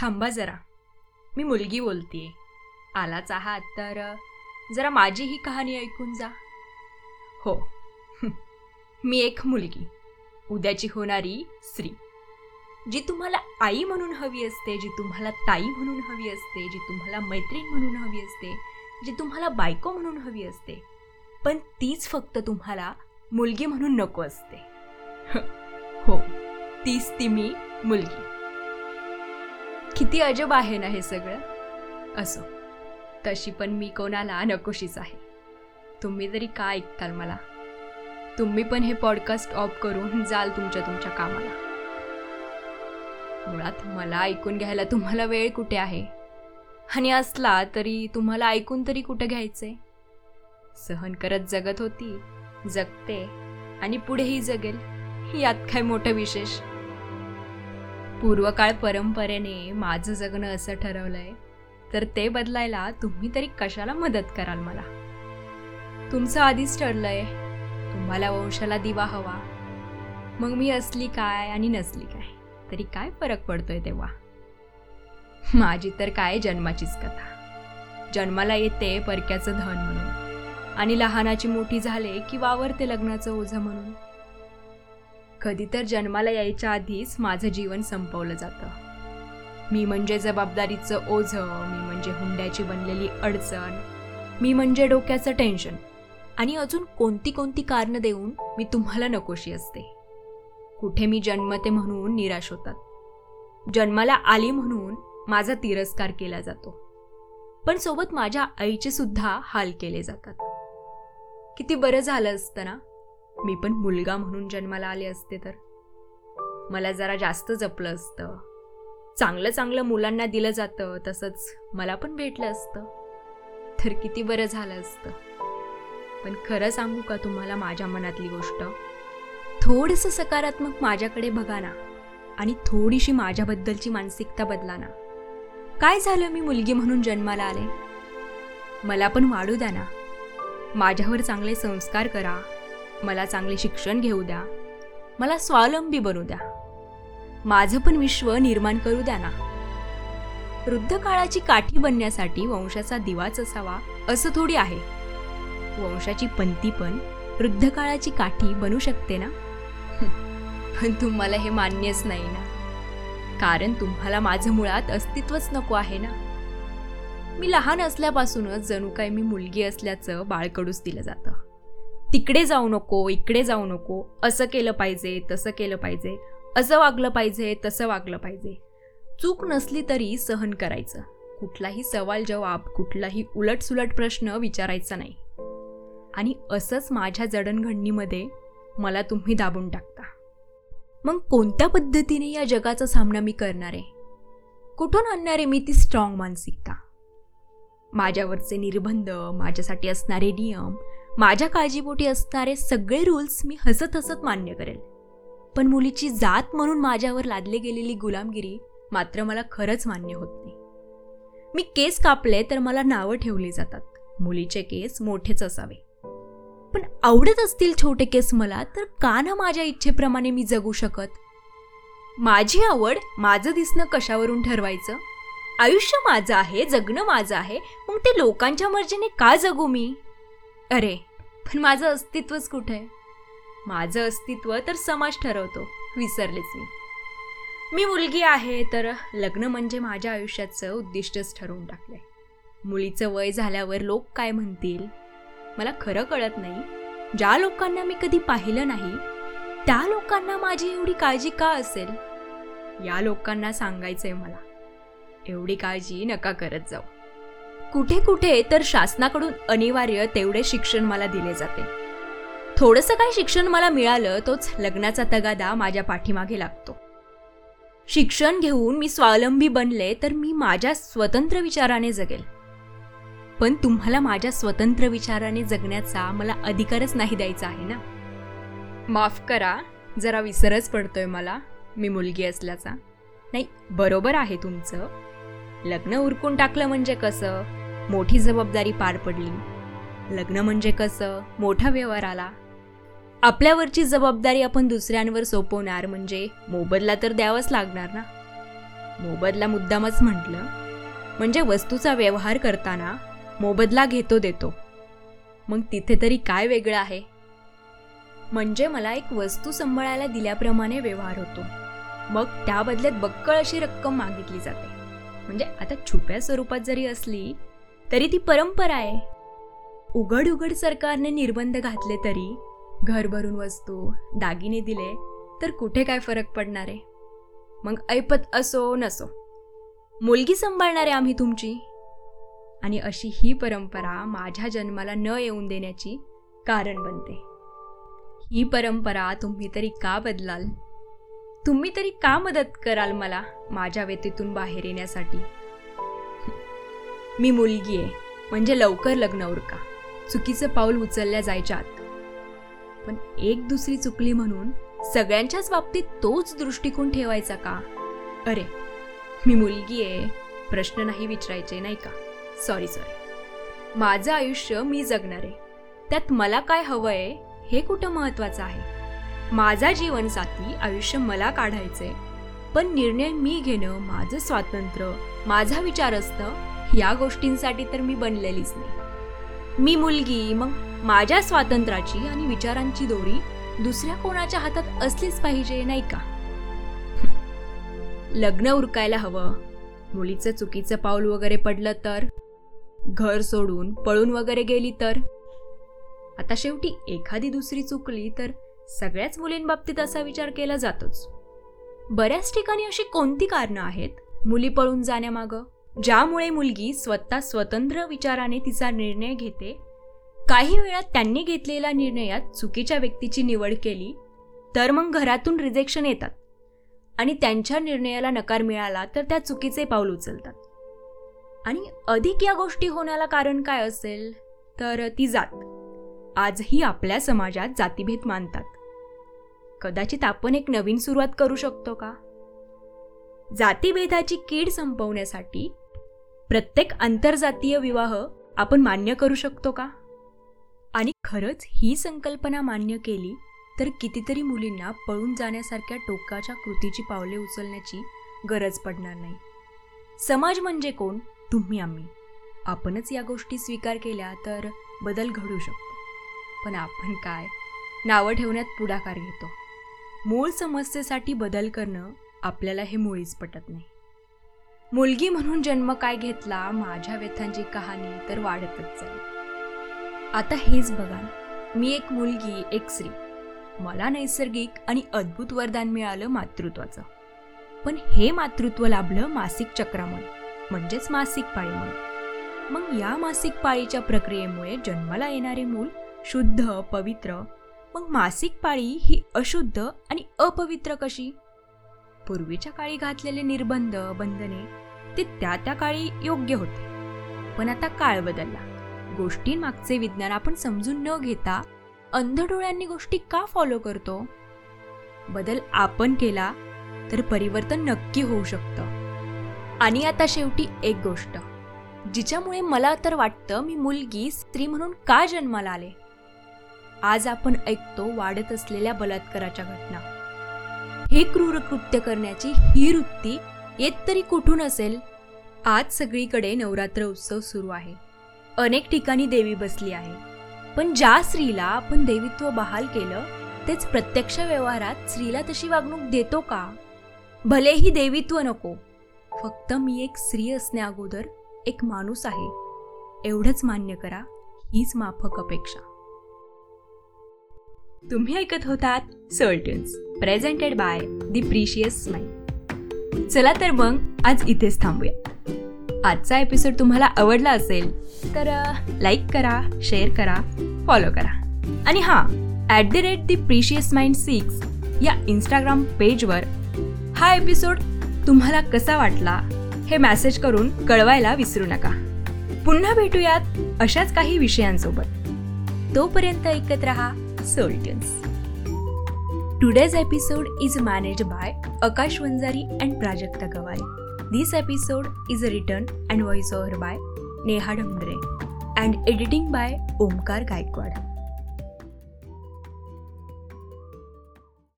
थांबा जरा. मी मुलगी बोलतीये. आलाच आहात तर जरा माझी ही कहाणी ऐकून जा. हो. मी एक मुलगी. उद्याची होणारी स्त्री. जी तुम्हाला आई म्हणून हवी असते जी तुम्हाला ताई म्हणून हवी असते जी तुम्हाला मैत्रीण म्हणून हवी असते जी तुम्हाला बायको म्हणून हवी असते. पण तीच फक्त तुम्हाला मुलगी म्हणून नको असते. हो. तीच ती मी मुलगी. किती अजब आहे ना हे सगळं? असो. तशी पण मी कोणाला नकोशीच आहे. तुम्ही तरी का ऐकताल मला? तुम्ही पण हे पॉडकास्ट ऑफ करून जाल तुमच्या तुमच्या कामाला. मुळात मला ऐकून घ्यायला तुम्हाला वेळ कुठे आहे? आणि असला तरी तुम्हाला ऐकून तरी कुठं घ्यायचंय? सहन करत जगत होती जगते आणि पुढेही जगेल. यात काय मोठं विशेष? पूर्वकाळ परंपरेने माझं जगणं असं ठरवलंय तर ते बदलायला तुम्ही तरी कशाला मदत कराल मला? तुमचं आधीच ठरलंय तुम्हाला वंशाला दिवा हवा. मग मी असली काय आणि नसली काय? तरी काय फरक पडतोय तेव्हा? माझी तर काय जन्माचीच कथा. जन्माला येते परक्याचं धन म्हणून. आणि लहानाची मोठी झाले की वावरते लग्नाचं ओझं म्हणून. कधी तर जन्माला यायच्या आधीच माझं जीवन संपवलं जातं. मी म्हणजे जबाबदारीचं ओझं मी म्हणजे हुंड्याची बनलेली अडचण मी म्हणजे डोक्याचं टेन्शन आणि अजून कोणती कोणती कारणं देऊन मी तुम्हाला नकोशी असते. कुठे मी जन्मते म्हणून निराश होतात. जन्माला आली म्हणून माझा तिरस्कार केला जातो. पण सोबत माझ्या आईचे सुद्धा हाल केले जातात. किती बरं झालं असतं ना? मी पण मुलगा म्हणून जन्माला आले असते तर. मला जरा जास्त जपलं असतं. चांगलं चांगलं मुलांना दिलं जातं तसंच मला पण भेटलं असतं. तर किती बरं झालं असतं. पण खरं सांगू का तुम्हाला माझ्या मनातली गोष्ट? थोडंसं सकारात्मक माझ्याकडे बघा ना आणि थोडीशी माझ्याबद्दलची मानसिकता बदला ना. काय झालं मी मुलगी म्हणून जन्माला आले? मला पण वाढू द्या ना. माझ्यावर चांगले संस्कार करा. मला चांगले शिक्षण घेऊ द्या. मला स्वावलंबी बनू द्या. माझं पण विश्व निर्माण करू द्या ना. वृद्ध काळाची काठी बनण्यासाठी वंशाचा दिवाच असावा असं थोडी आहे. वंशाची पंती पण वृद्ध काळाची काठी बनू शकते ना? पण तुम्हाला हे मान्यच नाही ना. कारण तुम्हाला माझं मुळात अस्तित्वच नको आहे ना. मी लहान असल्यापासूनच जणू काय मी मुलगी असल्याचं बाळकडूच दिलं जातं. तिकडे जाऊ नको इकडे जाऊ नको असं केलं पाहिजे तसं केलं पाहिजे असं वागलं पाहिजे तसं वागलं पाहिजे. चूक नसली तरी सहन करायचं. कुठलाही सवाल जवाब कुठलाही उलटसुलट प्रश्न विचारायचा नाही. आणि असंच माझ्या जडणघडणीमध्ये मला तुम्ही दाबून टाकता. मग कोणत्या पद्धतीने या जगाचा सामना मी करणार? आहे कुठून आणणार आहे मी ती स्ट्रॉंग मानसिकता? माझ्यावरचे निर्बंध माझ्यासाठी असणारे नियम माझ्या काळजीपोटी असणारे सगळे रूल्स मी हसत हसत मान्य करेल. पण मुलीची जात म्हणून माझ्यावर लादली गेलेली गुलामगिरी मात्र मला खरंच मान्य होत नाही. मी केस कापले तर मला नावं ठेवली जातात. मुलीचे केस मोठेच असावे. पण आवडत असतील छोटे केस मला तर का ना माझ्या इच्छेप्रमाणे मी जगू शकत? माझी आवड माझं दिसणं कशावरून ठरवायचं? आयुष्य माझं आहे जगणं माझं आहे मग ते लोकांच्या मर्जीने का जगू मी? अरे पण माझं अस्तित्वच कुठे? आहे माझं अस्तित्व तर समाज ठरवतो विसरलेच मी. मी मुलगी आहे तर लग्न म्हणजे माझ्या आयुष्याचं उद्दिष्टच ठरवून टाकलंय. मुलीचं वय झाल्यावर लोक काय म्हणतील? मला खरं कळत नाही. ज्या लोकांना मी कधी पाहिलं नाही त्या लोकांना माझी एवढी काळजी का असेल? या लोकांना सांगायचंय मला. एवढी काळजी नका करत जाऊ. कुठे कुठे तर शासनाकडून अनिवार्य तेवढे शिक्षण मला दिले जाते. थोडंसं काय शिक्षण मला मिळालं तोच लग्नाचा तगादा माझ्या पाठीमागे लागतो. शिक्षण घेऊन मी स्वावलंबी बनले तर मी माझ्या स्वतंत्र विचाराने जगेल. पण तुम्हाला माझ्या स्वतंत्र विचाराने जगण्याचा मला अधिकारच नाही द्यायचा आहे ना? माफ करा जरा विसरच पडतोय मला मी मुलगी असल्याचा. नाही बरोबर आहे तुमचं. लग्न उरकून टाकलं म्हणजे कसं? मोठी जबाबदारी पार पडली. लग्न म्हणजे कसं? मोठा व्यवहार आला. आपल्यावरची जबाबदारी आपण दुसऱ्यांवर सोपवणार म्हणजे मोबदला तर द्यावाच लागणार ना? मोबदला मुद्दामच म्हटलं. म्हणजे वस्तूचा व्यवहार करताना मोबदला घेतो देतो. मग तिथे तरी काय वेगळं आहे? म्हणजे मला एक वस्तू सांभाळायला दिल्याप्रमाणे व्यवहार होतो. मग त्या बदल्यात बक्कळ अशी रक्कम मागितली जाते. म्हणजे आता छुप्या स्वरूपात जरी असली तरी ती परंपरा आहे. उघड उघड सरकारने निर्बंध घातले तरी घर भरून वस्तू दागिने दिले तर कुठे काय फरक पडणार? आहे मग ऐपत असो नसो. मुलगी सांभाळणार आहे आम्ही तुमची. आणि अशी ही परंपरा माझ्या जन्माला न येऊन देण्याची कारण बनते. ही परंपरा तुम्ही तरी का बदलाल? तुम्ही तरी का मदत कराल मला माझ्या व्यतीतून बाहेर येण्यासाठी? मी मुलगी आहे. म्हणजे लवकर लग्न उरका. चुकीचं पाऊल उचलल्या जायच्या आत पण एक दुसरी चुकली म्हणून सगळ्यांच्याच बाबतीत तोच दृष्टिकोन ठेवायचा का? अरे मी मुलगी आहे. प्रश्न नाही विचारायचे नाही का? सॉरी सॉरी माझं आयुष्य मी जगणार आहे. त्यात मला काय हवंय हे कुठं महत्वाचं आहे? माझा जीवनसाथी आयुष्य मला काढायचंय. पण निर्णय मी घेणं माझं स्वातंत्र्य माझा विचार असतं या गोष्टींसाठी तर मी बनलेलीच नाही. मी मुलगी मग माझ्या स्वातंत्र्याची आणि विचारांची दोरी दुसऱ्या कोणाच्या हातात असलीच पाहिजे नाही का? लग्न उरकायला हवं. मुलीचं चुकीचं पाऊल वगैरे पडलं तर? घर सोडून पळून वगैरे गेली तर? आता शेवटी एखादी दुसरी चुकली तर सगळ्याच मुलींबाबतीत असा विचार केला जातोच. बऱ्याच ठिकाणी अशी कोणती कारणं आहेत? मुली पळून जाण्यामागं? ज्यामुळे मुलगी स्वतः स्वतंत्र विचाराने तिचा निर्णय घेते. काही वेळा त्यांनी घेतलेल्या निर्णयात चुकीच्या व्यक्तीची निवड केली तर मग घरातून रिजेक्शन येतात. आणि त्यांच्या निर्णयाला नकार मिळाला तर त्या चुकीचे पाऊल उचलतात. आणि अधिक या गोष्टी होण्याला कारण काय असेल? तर ती जात. आजही आपल्या समाजात जातीभेद मानतात. कदाचित आपण एक नवीन सुरुवात करू शकतो का? जातीभेदाची कीड संपवण्यासाठी प्रत्येक आंतरजातीय विवाह आपण मान्य करू शकतो का? आणि खरंच ही संकल्पना मान्य केली तर कितीतरी मुलींना पळून जाण्यासारख्या टोकाच्या कृतीची पावले उचलण्याची गरज पडणार नाही. समाज म्हणजे कोण? तुम्ही आम्ही. आपणच या गोष्टी स्वीकार केल्या तर बदल घडू शकतो. पण आपण काय? नावं ठेवण्यात पुढाकार घेतो. मूळ समस्येसाठी बदल करणं आपल्याला हे मुळीच पटत नाही. मुलगी म्हणून जन्म काय घेतला माझ्या व्यथांची कहाणी तर वाढतच जाईल. आता हेच बघा मी एक मुलगी एक स्त्री. मला नैसर्गिक आणि अद्भुत वरदान मिळालं मातृत्वाचं. पण हे मातृत्व लाभलं मासिक चक्रामुळे म्हणजेच मासिक पाळीमुळे मग या मासिक पाळीच्या प्रक्रियेमुळे जन्माला येणारे मूल शुद्ध पवित्र. मग मासिक पाळी ही अशुद्ध आणि अपवित्र कशी? पूर्वीच्या काळी घातलेले निर्बंध बंधने ते त्या त्या काळी योग्य होते. पण आता काळ बदलला. गोष्टींमागचे विज्ञान आपण समजून न घेता अंधडोळ्यांनी गोष्टी का फॉलो करतो? बदल आपण केला तर परिवर्तन नक्की होऊ शकतं. आणि आता शेवटी एक गोष्ट जिच्यामुळे मला तर वाटतं मी मुलगी स्त्री म्हणून का जन्माला आले? आज आपण ऐकतो वाढत असलेल्या बलात्काराच्या घटना. हे क्रूर कृत्य करण्याची ही वृत्ती येत तरी कुठून असेल? आज सगळीकडे नवरात्र उत्सव सुरू आहे. अनेक ठिकाणी देवी बसली आहे. पण ज्या स्त्रीला आपण देवीत्व बहाल केलं तेच प्रत्यक्ष व्यवहारात स्त्रीला तशी वागणूक देतो का? भलेही देवीत्व नको फक्त मी एक स्त्री असण्या अगोदर एक माणूस आहे. एवढंच मान्य करा हीच माफक अपेक्षा. तुम्ही ऐकत होतात certains presented by the precious mind चला तर मग आज इथेच थांबूया. आजचा एपिसोड तुम्हाला आवडला असेल तर लाईक करा शेअर करा फॉलो करा. आणि हां at the rate the precious mind six या इंस्टाग्राम पेजवर हा एपिसोड तुम्हाला कसा वाटला हे मॅसेज करून कळवायला विसरू नका. पुन्हा भेटूयात अशाच काही विषयांसोबत. तोपर्यंत ऐकत रहा सोल्टन्स today's episode is manage by Akash Vanjari and Prajakta Gawai this episode is written and voice over by Neha Dhamdhare and editing by Omkar Gaikwad